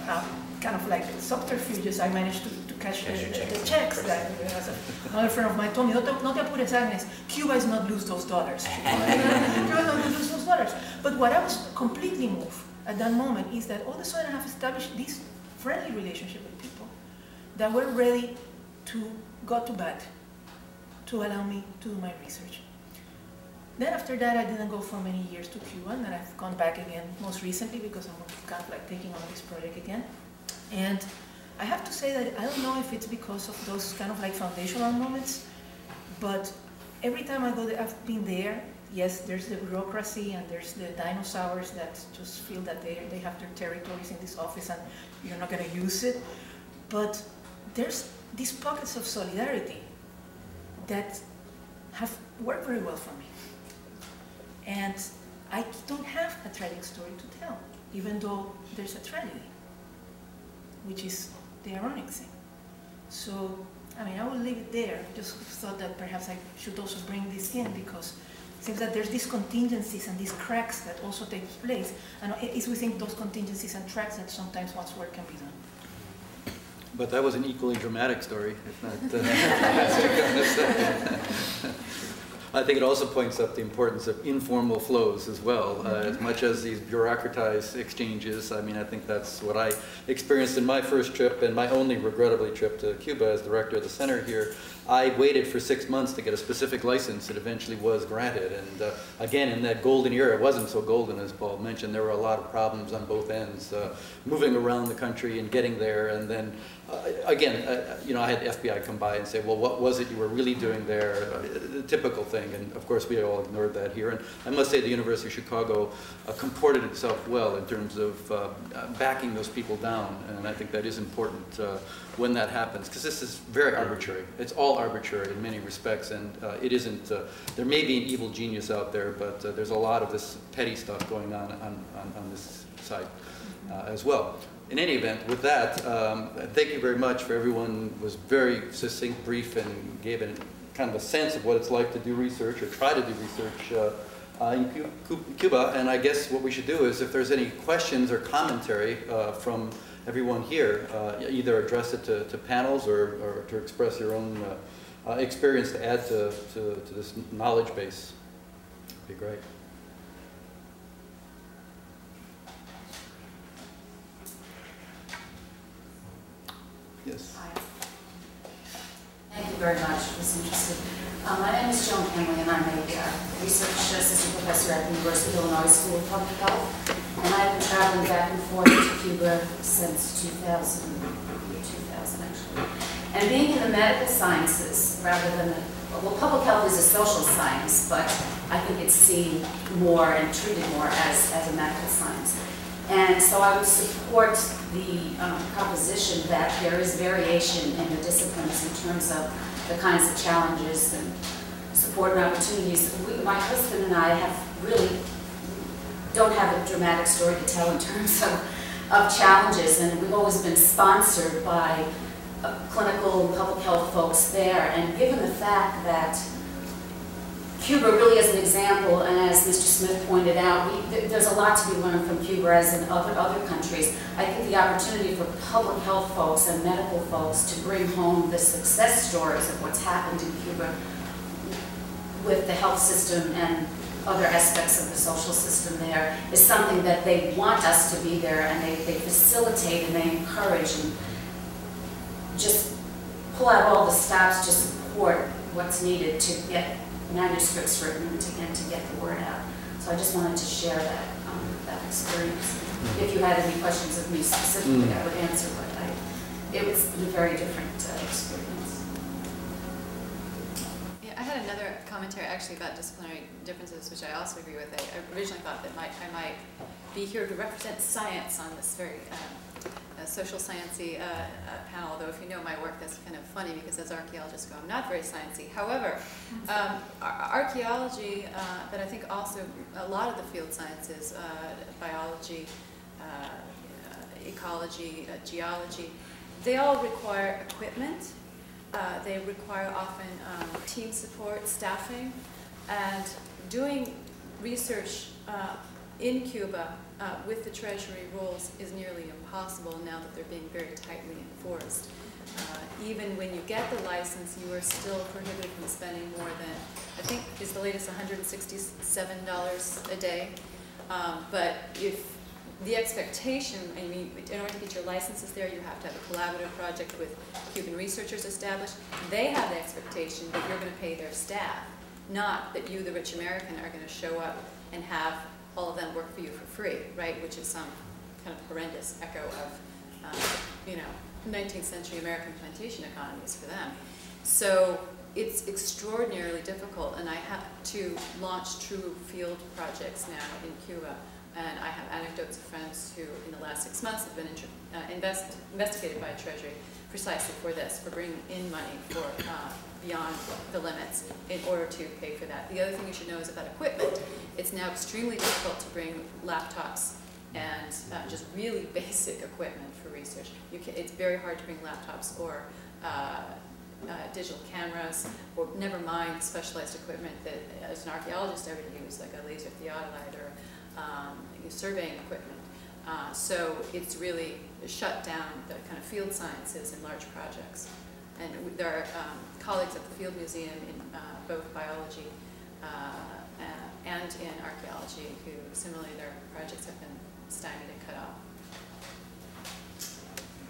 uh, kind of like subterfuges, I managed to, to catch the, the, the checks. That another friend of mine told me, no te, apures, Agnes, Cuba is not lose those dollars. Cuba is not lose those dollars. But what I was completely moved at that moment is that all of a sudden I have established this friendly relationship with people that were ready to go to bed to allow me to do my research. Then after that, I didn't go for many years to Cuba, and I've gone back again most recently because I'm kind of like taking on this project again. And I have to say that I don't know if it's because of those kind of like foundational moments, but every time I go there, I've been there. Yes, there's the bureaucracy and there's the dinosaurs that just feel that they, they have their territories in this office and you're not going to use it. But there's these pockets of solidarity that have worked very well for me. And I don't have a tragic story to tell, even though there's a tragedy which is the ironic thing. So, I mean, I will leave it there. Just thought that perhaps I should also bring this in because it seems that there's these contingencies and these cracks that also take place. And it's within those contingencies and tracks that sometimes one's work can be done. But that was an equally dramatic story, if not. Uh, I think it also points up the importance of informal flows as well, uh, as much as these bureaucratized exchanges. I mean, I think that's what I experienced in my first trip and my only regrettably trip to Cuba as director of the center here. I waited for six months to get a specific license that eventually was granted. And uh, again, in that golden era, it wasn't so golden as Paul mentioned. There were a lot of problems on both ends, uh, moving around the country and getting there. And then, uh, again, uh, you know, I had FBI come by and say, well, what was it you were really doing there? Uh, typical thing. And of course, we all ignored that here. And I must say the University of Chicago uh, comported itself well in terms of uh, backing those people down. And I think that is important when that happens, because this is very arbitrary. It's all arbitrary in many respects, and uh, it isn't, uh, there may be an evil genius out there, but uh, there's a lot of this petty stuff going on on, on, on this side uh, as well. In any event, with that, um, thank you very much for everyone was very succinct, brief, and gave a kind of a sense of what it's like to do research or try to do research uh, in Cuba. And I guess what we should do is if there's any questions or commentary uh, from everyone here, uh, either address it to, to panels or, or, to express your own uh, uh, experience to add to, to, to, this knowledge base. It'd be great. Yes. Hi. Thank you very much. I was interested. Uh, my name is Joan Henley, and I'm a uh, research assistant professor at the University of Illinois School of Public Health. And I've been traveling back and forth to Cuba since 2000, 2000 actually. And being in the medical sciences rather than, the, well, public health is a social science, but I think it's seen more and treated more as, as a medical science. And so I would support the um, proposition that there is variation in the disciplines in terms of the kinds of challenges and support and opportunities. We, my husband and I have really don't have a dramatic story to tell in terms of, of challenges, and we've always been sponsored by uh, clinical public health folks there. And given the fact that Cuba really is an example, and as Mr. Smith pointed out, we, th there's a lot to be learned from Cuba as in other, other countries. I think the opportunity for public health folks and medical folks to bring home the success stories of what's happened in Cuba with the health system and other aspects of the social system there is something that they want us to be there and they, they facilitate and they encourage and just pull out all the stops to support what's needed to get manuscripts written and to, and to get the word out. So I just wanted to share that, um, that experience. If you had any questions of me specifically, mm. I would answer, but I, it was a very different uh, experience. Had another commentary actually about disciplinary differences, which I also agree with. I, I originally thought that might, I might be here to represent science on this very um, uh, social sciencey uh, uh, panel, although if you know my work, that's kind of funny because as archaeologists go, I'm not very sciencey. However, um, archaeology, uh, but I think also a lot of the field sciences, uh, biology, uh, ecology, geology, they all require equipment uh, they require often um, team support, staffing, and doing research uh, in Cuba uh, with the Treasury rules is nearly impossible now that they're being very tightly enforced. Uh, even when you get the license, you are still prohibited from spending more than, I think is the latest $167 a day. Um, but if the expectation, I mean, in order to get your licenses there, you have to have a collaborative project with Cuban researchers established. They have the expectation that you're going to pay their staff, not that you, the rich American, are going to show up and have all of them work for you for free, right? Which is some kind of horrendous echo of, um, you know, 19th century American plantation economies for them. So it's extraordinarily difficult, and I have to launch true field projects now in Cuba and I have anecdotes of friends who, in the last six months, have been uh, invest investigated by Treasury precisely for this, for bringing in money for uh, beyond the limits in order to pay for that. The other thing you should know is about equipment. It's now extremely difficult to bring laptops and uh, just really basic equipment for research. Can, it's very hard to bring laptops or uh, uh, digital cameras, or never mind specialized equipment that as an archaeologist I would use, like a laser theodolite or um, surveying equipment. Uh, so it's really shut down the kind of field sciences in large projects. And there are um, colleagues at the Field Museum in uh, both biology uh, and in archaeology, who similarly their projects have been stymied and cut off.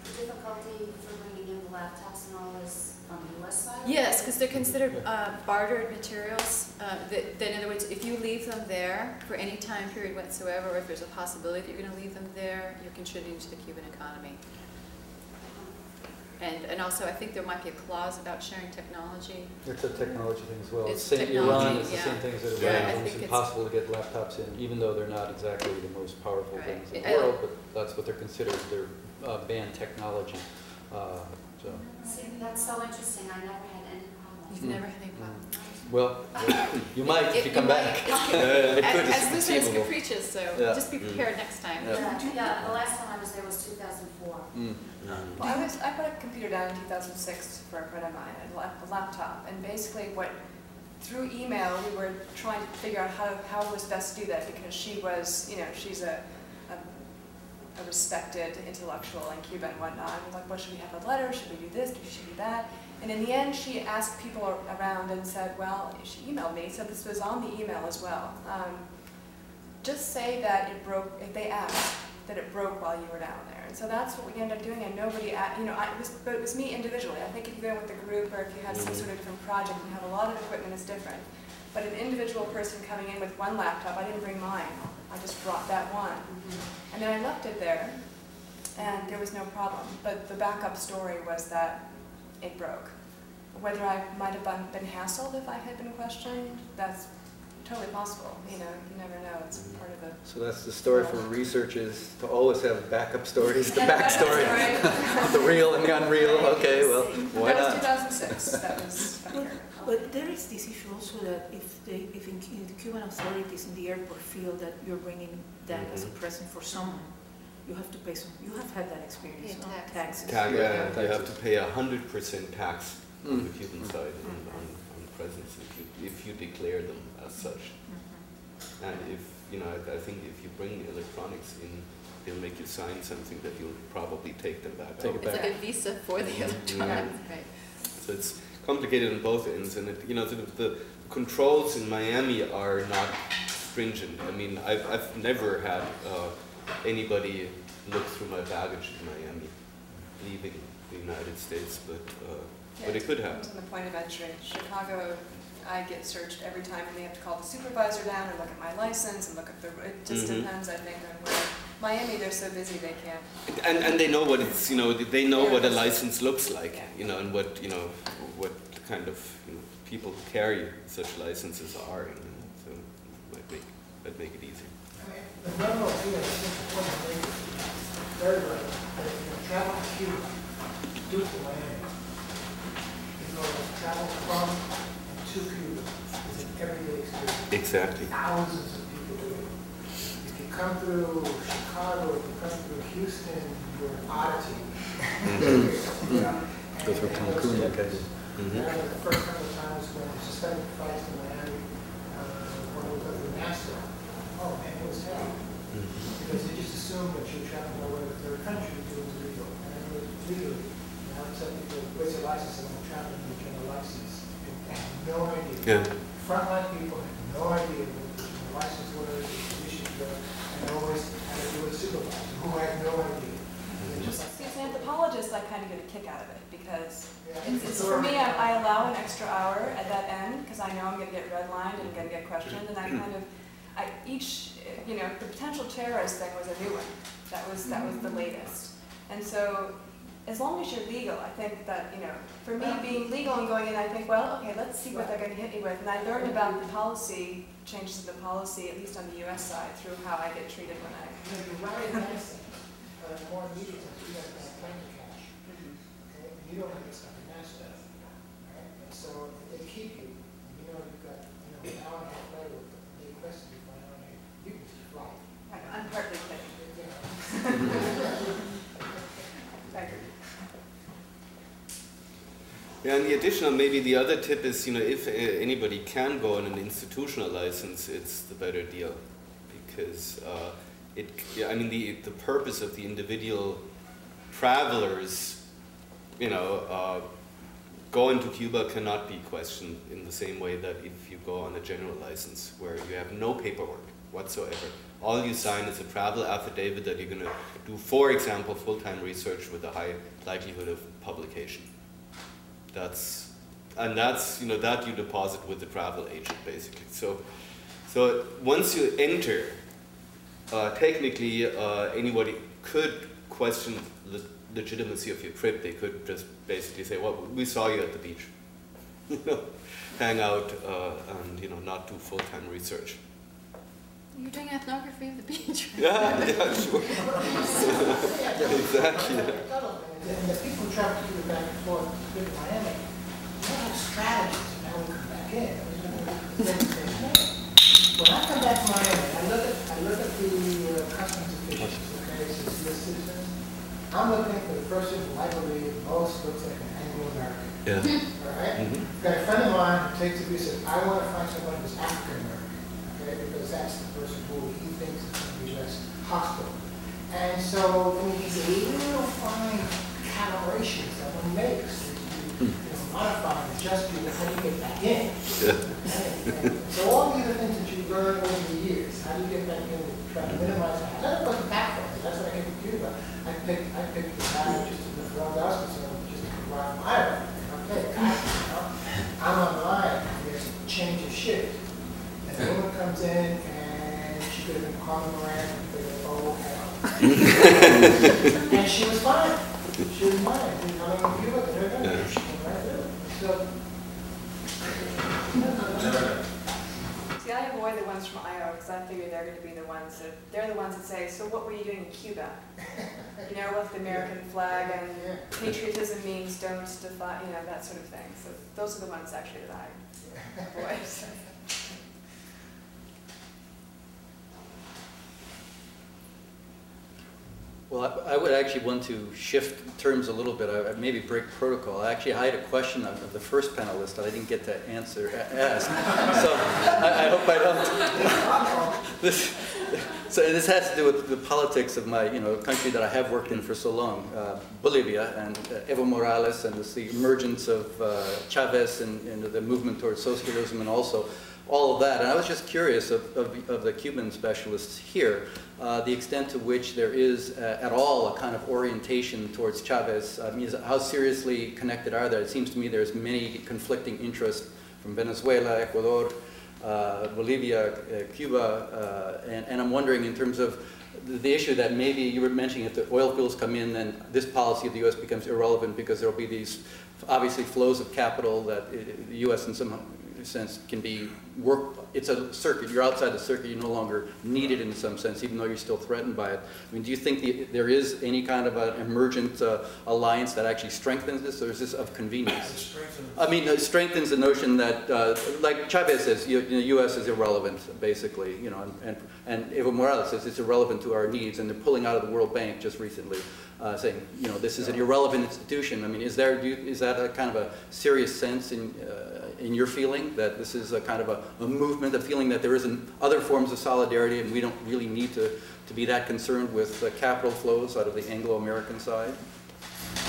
The difficulty for bringing in the laptops and all this from the US side? Yes, because they're considered uh, bartered materials. Uh, that, that in other words, if you leave them there for any time period whatsoever, or if there's a possibility that you're going to leave them there, you're contributing to the Cuban economy. And, and also, I think there might be a clause about sharing technology. It's a technology thing as well. It's St. technology, Iran is the yeah. same thing as it Yeah, Iran. think It's it's- impossible to get laptops in, even though they're not exactly the most powerful Right. things in the I- world, but that's what they're considered, they're uh, banned technology. Uh, So, See, that's so interesting, I never had any problem. You've Mm. never had any problem. well, you might if you come back. it's- Yeah, it As it's as Lucian as capricious, so Yeah. just be prepared next time. Yeah. Yeah, yeah, the last time I was there was two thousand four. Mm. Well, I was, I put a computer down in 2006 for a friend of mine, a lap- a laptop, and basically what, through email, we were trying to figure out how, how it was best to do that, because she was, you know, she's a, a respected intellectual in Cuba and whatnot, and was like, what, should we have a letter, should we do this, should we do that? And in the end, she asked people around and said, well, she emailed me, so this was on the email as well. Um, Just say that it broke, if they asked, that it broke while you were down there. And so that's what we ended up doing, and nobody, you know, I, it was, but it was me individually. I think if you go with a group or if you had some sort of different project and have a lot of equipment, it's different. But an individual person coming in with one laptop, I didn't bring mine. I just brought that one. Mm-hmm. And then I left it there, and there was no problem. But the backup story was that it broke. Whether I might have been- been hassled if I had been questioned, that's totally possible. You know, you never know. It's part of the So that's the story for researchers, to always have backup stories, the And that's backstory the real and the unreal. Okay, well, why That was 2006. That was. But, but there is this issue also that if they, if in Cu- the Cuban authorities in the airport feel that you're bringing that as a Mhm. present for someone, you have to pay some, you have had that experience, Pay no? tax. Taxes. Ta- Yeah, yeah, you have to pay a hundred percent tax on the Mm. Cuban side on, on, on presents if you, if you declare them as such. Mhm. And if, you know, I, I think if you bring electronics in, they'll make you sign something that you'll probably take them back Take out. it It's like a visa for the electronics, right? So it's complicated on both ends, and it, you know, the, the controls in Miami are not stringent. I mean, I've, I've never had uh, anybody look through my baggage in Miami, leaving the United States, but, uh, but it could happen. From the point of entry. Chicago, I get searched every time, and they have to call the supervisor down and look at my license and look at the, it just Mhm. depends, I think, on where. Miami, they're so busy, they can't. And, and they know what it's, you know, they know what a license looks like, Yeah. you know, and what, you know, what kind of, you know, people who carry such licenses are, you know, so might make, might make it easier. The memo I think, is one of the very right, that travel to Cuba, due to Miami. You know, travel from to Cuba is an everyday experience. Exactly. Thousands of people do it. If you come through Chicago, if you come through Houston, you're an oddity. Mm-hmm. You know, Go through and- and Cancun, those like I things. did. I the first couple of times when I suspended flights in Miami, uh, when we went through Nassau, oh man, it was hell. Mm-hmm. Because they just assume that you're traveling away with third country, doing it legal. And it was legally, and I tell people, where's your license, and I'm traveling, you get a license. People have no idea. Yeah. Frontline people have no idea what the license was, the issues were, and always had to do with a supervisor, who had no idea. They just- See, as an anthropologist, I kind of get a kick out of it, because yeah, it's, it's, for me, I, I allow an extra hour at that end, because I know I'm gonna get redlined and gonna get questioned, and I kind of, I, each, you know, the potential terrorist thing was a new one. That was, that was the latest. And so, as long as you're legal, I think that, you know, for me, being legal and going in, I think, well, okay, let's see what they're gonna hit me with. And I learned about the policy, changes in the policy, at least on the US side, through how I get treated when I, You you're riding nice things, uh, more immediate things, you got that plane to catch. Okay, you don't have to stop at Nassau. Right? And so if they keep you, and you know you've got, you know, an hour and a half later, they requested you for an hour and a half, you can just fly. I'm partly kidding. You know. I agree. Yeah, and the additional, maybe the other tip is, you know, if uh, anybody can go on an institutional license, it's the better deal. Because uh, it, yeah, I mean, the, the purpose of the individual travelers, you know, uh, going to Cuba cannot be questioned in the same way that if you go on a general license, where you have no paperwork whatsoever. All you sign is a travel affidavit that you're going to do, for example, full-time research with a high likelihood of publication. That's, and that's, you know, that you deposit with the travel agent, basically. So, so once you enter, uh, technically, uh, anybody could question the legitimacy of your trip. They could just basically say, well, we saw you at the beach. you know, hang out uh, and, you know, not do full-time research. You're doing ethnography of the beach. Yeah, yeah, sure. exactly. And the people who travel to Cuba back and forth to Miami, they have strategies of how we come back in. When I come back to Miami, I look at, I look at the uh, customs officials, okay, since U.S. citizens, I'm looking for the person who I believe most looks like an Anglo-American. Yeah. All right? Mhm. Got a friend of mine who takes a view, says, I want to find someone who's African-American, okay, because that's the person who he thinks is going to be less hostile. And so, I mean, these little fine calibrations that one makes, that you, you know, modify and adjust to how do you get back in. Yeah. And So all these are things that you learn over the years, how do you get back in, try to minimize that. That's what the back that's what I came to Cuba. I picked, I picked the guy just to, for all the else concerned, just to provide my island. Okay, you know, I'm online, there's change of shift. And the woman comes in and she could have been calling around and figured, oh, hell. And she was fine. She was fine. She was coming from Cuba, and everything. She came right through. So. See, I avoid the ones from Iowa because I figure they're going to be the ones that, they're the ones that say, so what were you doing in Cuba? You know, with the American flag and patriotism means don't defy, you know, that sort of thing. So those are the ones actually that I avoid. Well, I I would actually want to shift terms a little bit, I- I maybe break protocol. Actually, I had a question of of the first panelist that I didn't get to answer, ask. So I I hope I don't. This, so this has to do with the politics of my, you know, country that I have worked in for so long, uh, Bolivia, and uh, Evo Morales, and it's the emergence of uh, Chavez and and the movement towards socialism, and also all of that. And I was just curious of, of, of the Cuban specialists here, uh, the extent to which there is uh, at all a kind of orientation towards Chavez. I mean, how seriously connected are there? It seems to me there's many conflicting interests from Venezuela, Ecuador, uh, Bolivia, uh, Cuba, uh, and, and I'm wondering in terms of the, the issue that maybe you were mentioning if the oil fields come in, then this policy of the U.S. becomes irrelevant because there will be these obviously flows of capital that uh, the U.S. in some sense can be work. It's a circuit. You're outside the circuit. You're no longer needed in some sense, even though you're still threatened by it. I mean, do you think the, there is any kind of an emergent uh, alliance that actually strengthens this, or is this of convenience? I mean, it strengthens the notion that, uh, like Chavez says, you, the U.S. is irrelevant, basically, you know, and, and, and Evo Morales says it's irrelevant to our needs, and they're pulling out of the World Bank just recently, uh, saying, you know, this is an irrelevant institution. I mean, is there, do you, is that a kind of a serious sense in, uh, in your feeling that this is a kind of a, a movement, a feeling that there isn't other forms of solidarity, and we don't really need to, to be that concerned with capital flows out of the Anglo-American side?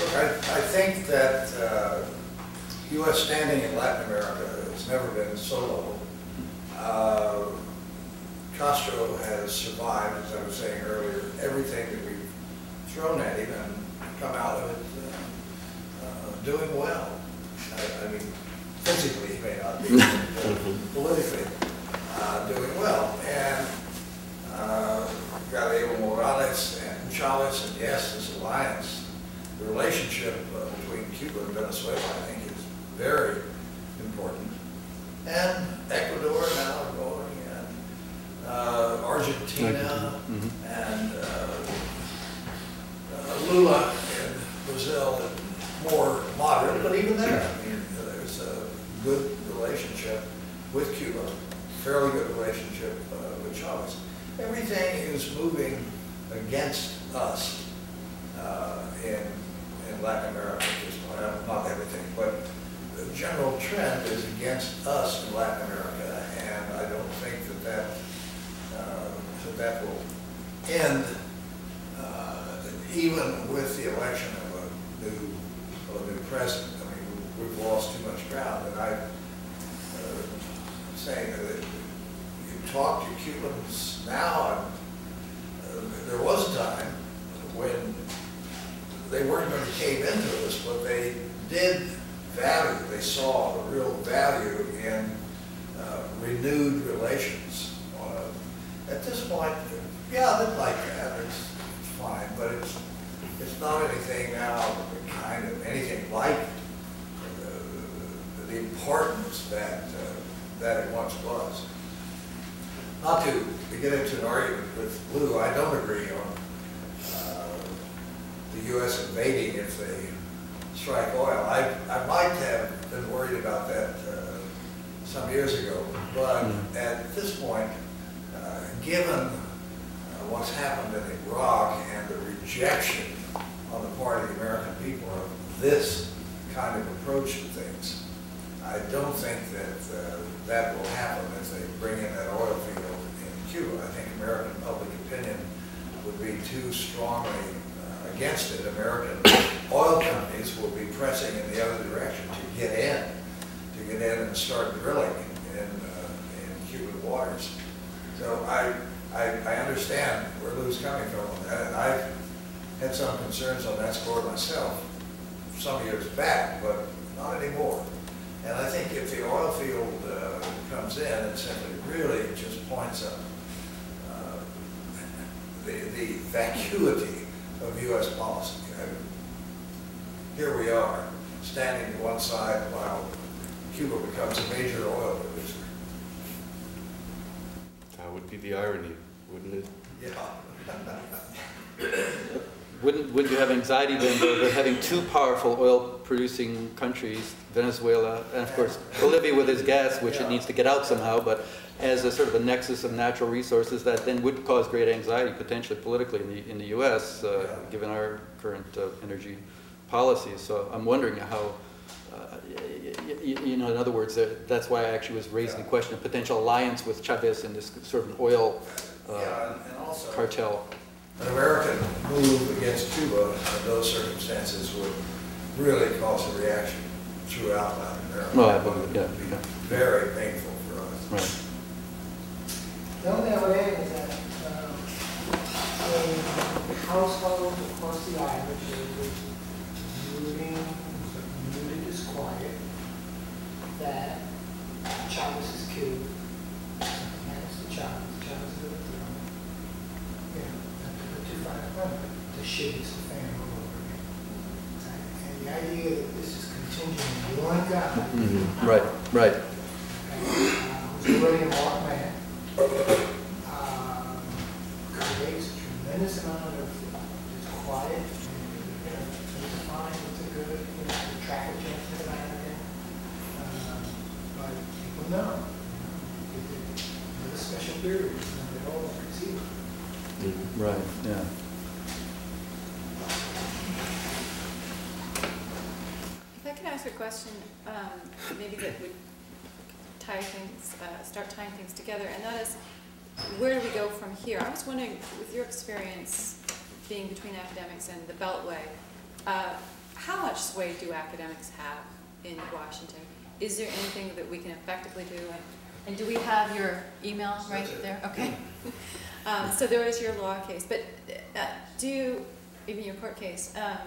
Look, I, I think that uh, U.S. standing in Latin America has never been so low. Uh, Castro has survived, as I was saying earlier, everything that we've thrown at him and come out of it uh, uh, doing well. I, I mean, physically he may not be, politically uh, doing well. And uh, got Morales and Chavez, and yes, this alliance, the relationship uh, between Cuba and Venezuela, I think, is very important. And Ecuador now going, and uh, Argentina, and uh, uh, Lula in Brazil, more moderate, but even there, I mean, there's a good relationship with Cuba, fairly good relationship uh, with Chavez. Everything is moving against us uh, in, in Latin America at this point. Not everything, but the general trend is against us in Latin America, and I don't think that that, uh, that, that will end uh, even with the election of a new, of a new president. We've lost too much ground. And I, uh, saying that you talk to Cubans now, and uh, there was a time when they weren't going to cave into this, but they did value, they saw the real value in uh, renewed relations. Uh, At this point, yeah, they'd like that, it's fine, but it's, it's not anything now, kind of, anything like the, importance that, uh, that it once was. Not to, to get into an argument with Lou, I don't agree on uh, the U.S. invading if they strike oil. I, I might have been worried about that uh, some years ago, but at this point, uh, given uh, what's happened in Iraq and the rejection on the part of the American people of this kind of approach to things, I don't think that uh, that will happen if they bring in that oil field in Cuba. I think American public opinion would be too strongly uh, against it. American oil companies will be pressing in the other direction to get in, to get in and start drilling in, uh, in Cuban waters. So I, I, I understand where Lou's coming from on that, and I've had some concerns on that score myself some years back, but not anymore. And I think if the oil field uh, comes in, it simply really just points up uh, the, the vacuity of U.S. policy. And Here we are, standing to one side while Cuba becomes a major oil producer. That would be the irony, wouldn't it? Yeah. Wouldn't, wouldn't you have anxiety then over having two powerful oil-producing countries, Venezuela, and of course Bolivia with its gas, which it needs to get out somehow, but as a sort of a nexus of natural resources that then would cause great anxiety potentially politically in the, in the U.S., uh, given our current uh, energy policies. So I'm wondering how, uh, you know, in other words, uh, that's why I actually was raising the question of potential alliance with Chavez in this sort of an oil uh, Yeah, and- and also- cartel. An American move against Cuba in those circumstances would really cause a reaction throughout Latin America. Well, I believe, yeah, It would be yeah. very painful for us. Right. The only thing I would add is that um, in households across the island, which is rooting, rooted disquiet, that Chavez is killed, and it's the Chavez, Chavez is the throne. You know, to to find a point, the shit is the fan over again. And the idea that this is contingent on one guy, Mhm. Right, right. who's already a marked man, um, creates a tremendous amount of just quiet, and, you know, it's fine, it's a good, you know, the traffic jams that I have Um, But people know, you know, it- it- there's a special period, it's not at all conceivable. Right, yeah. If I could ask a question, um, maybe that would tie things, uh, start tying things together, and that is, where do we go from here? I was wondering, with your experience being between academics and the Beltway, uh, how much sway do academics have in Washington? Is there anything that we can effectively do? And- And do we have your email right there? Okay. Um, So there is your law case, but uh, do, you- even your court case, um,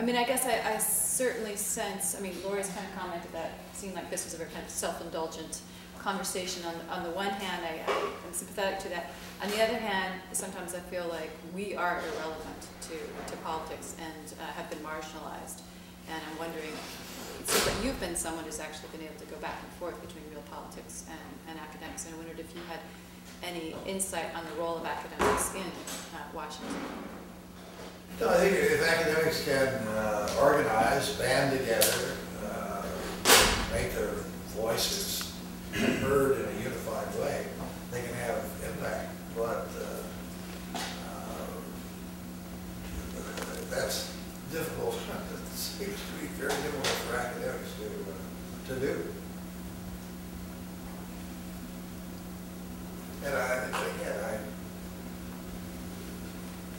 I mean, I guess I, I certainly sense, I mean, Laurie's kind of commented that it seemed like this was a very kind of self-indulgent conversation. On, on the one hand, I, I'm sympathetic to that. On the other hand, sometimes I feel like we are irrelevant to, to politics and uh, have been marginalized. And I'm wondering, seems like you've been someone who's actually been able to go back and forth between real politics and, and academics. And I wondered if you had any insight on the role of academics in uh, Washington. No, I think if academics can uh, organize, band together, uh, make their voices heard in a unified way, they can have impact. But uh, uh, that's difficult, it seems to be very difficult for academics to, uh, to do. And I, again, I'm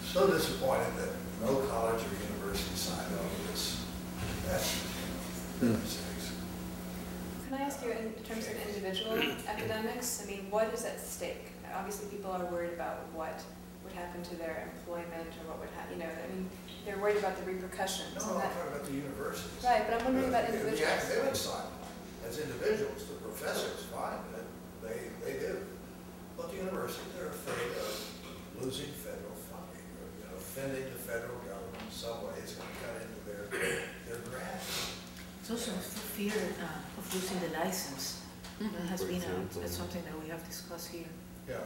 so disappointed that no college or university signed on to this. That's goodness sakes. Can I ask you, in terms of individual academics, I mean, what is at stake? Obviously, people are worried about what would happen to their employment or what would happen, you know, I mean, they're worried about the repercussions. No, and I'm that- talking about the universities. Right, but I'm wondering about The- individuals. The academic side, as individuals, the professors, fine, that- they, they do. But the universities, they're afraid of losing federal funding, or, you know, offending the federal government in some way, it's gonna cut into their, their grants. It's also a fear uh, of losing the license. That has been, a- that's something that we have discussed here. Yeah.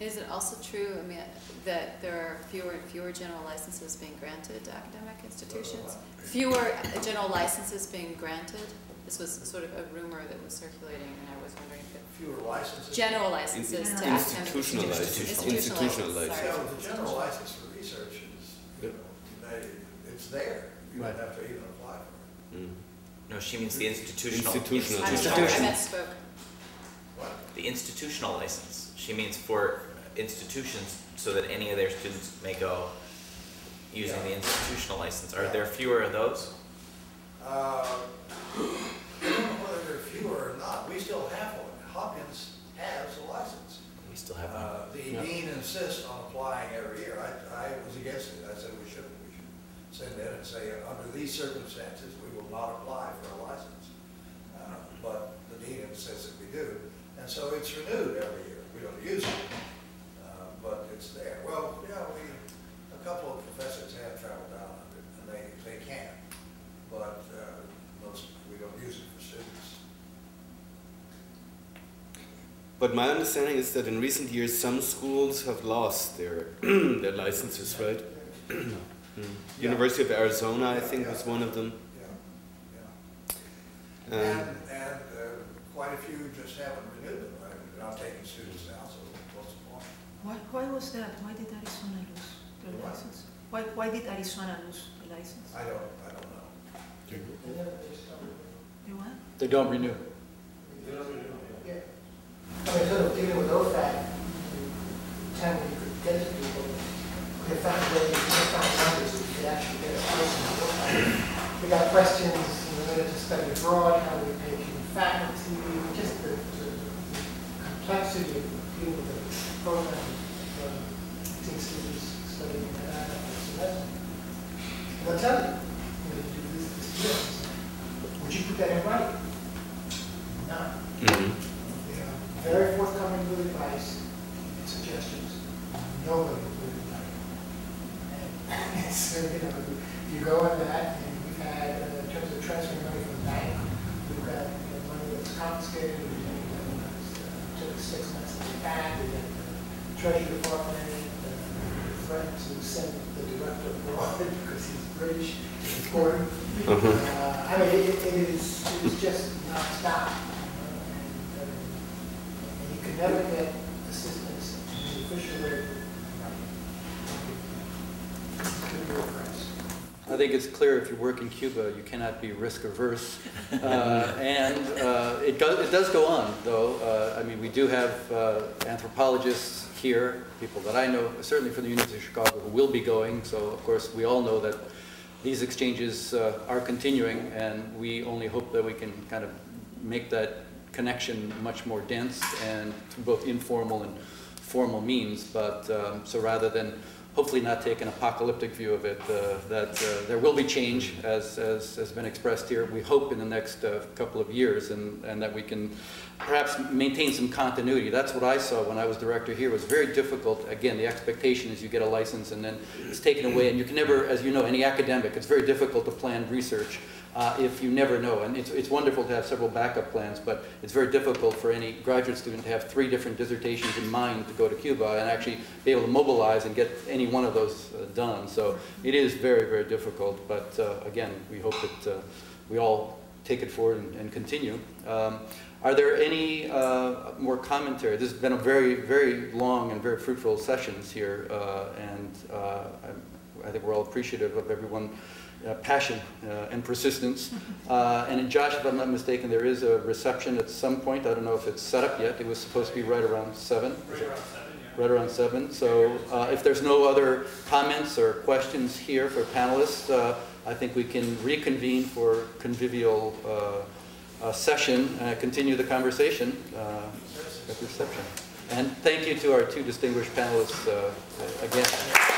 Is it also true, I mean, that there are fewer and fewer general licenses being granted to academic institutions? Fewer uh, general licenses being granted? This was sort of a rumor that was circulating, and I was wondering if it Fewer licenses. General licenses to academic. Institutional license, Institutional institutional license, license. Yeah, sorry. but the general license for research is, you know, they, it's there. You don't have to even apply for it. Mm. No, she means the institutional. Institutional I'm license. I misspoke. What? The institutional license. She means for institutions so that any of their students may go using Yeah. the institutional license. Are there fewer of those? Uh, I don't know whether there are fewer or not. We still have one. Hopkins has a license. We still have one. Uh, The Yeah. dean insists on applying every year. I, I was against it. I said we shouldn't. We should send in and say, under these circumstances, we will not apply for a license. Uh, But the dean insists that we do. And so it's renewed every year. We don't use it, uh, but it's there. Well, yeah, we, a couple of professors have traveled down on it, and they, they can. But uh, most, we don't use it for students. But my understanding is that in recent years, some schools have lost their, their licenses, right? Yeah. University of Arizona, I think, was one of them. Yeah, yeah. Um, And, and uh, quite a few just haven't renewed them, right? They're not taking students now, so what's the point? Why, why was that? Why did Arizona lose their What? license? Why, why did Arizona lose the license? I don't, I don't know. They never, they just don't. They what? They don't renew. Yeah. I mean, sort of dealing with OFAC, the time when you could get to people, we have found ways, we have found numbers that you could actually get a person to work on. We got questions related to study abroad, how we pay human faculty, just the, the complexity of dealing with the program, um, teen students studying in that semester. And I'll tell you, you know, you do this, this year, would you put that in writing? No. mhm. They are very forthcoming with advice and suggestions. Nobody will do that. And it's, uh, you know, you go on that, and we've had, uh, in terms of transferring money from the bank, we've got you know, money that's confiscated, we've got, you know, it's, uh, took six months to get back, we got the treasury department, uh, threatened to send the director abroad because he's British, important. Uh-huh. Uh, I mean, it, it is, it is just nonstop. you know, and, uh, And you can never get assistance in the official way. It's good your price. I think it's clear if you work in Cuba, you cannot be risk averse. Uh, and uh, it, does, it does go on, though. Uh, I mean, we do have uh, anthropologists here, people that I know, certainly from the University of Chicago, who will be going. So, of course, we all know that these exchanges uh, are continuing, and we only hope that we can kind of make that connection much more dense and through both informal and formal means. But um, so rather than hopefully not take an apocalyptic view of it, uh, that uh, there will be change as, as has been expressed here. We hope in the next uh, couple of years and, and that we can perhaps maintain some continuity. That's what I saw when I was director here. It was very difficult. Again, the expectation is you get a license and then it's taken away. And you can never, as you know, any academic, it's very difficult to plan research uh, if you never know. And it's, it's wonderful to have several backup plans, but it's very difficult for any graduate student to have three different dissertations in mind to go to Cuba and actually be able to mobilize and get any one of those uh, done. So it is very, very difficult. But uh, again, we hope that uh, we all take it forward and, and continue. Um, are there any uh, more commentary? This has been a very, very long and very fruitful sessions here, uh, and uh, I, I think we're all appreciative of everyone uh, passion uh, and persistence. Uh, and Josh, if I'm not mistaken, there is a reception at some point. I don't know if it's set up yet. It was supposed to be right around seven. Right around seven, yeah. right around seven. So uh, if there's no other comments or questions here for panelists, uh, I think we can reconvene for convivial uh, uh, session, and continue the conversation uh, at the reception. And thank you to our two distinguished panelists uh, again.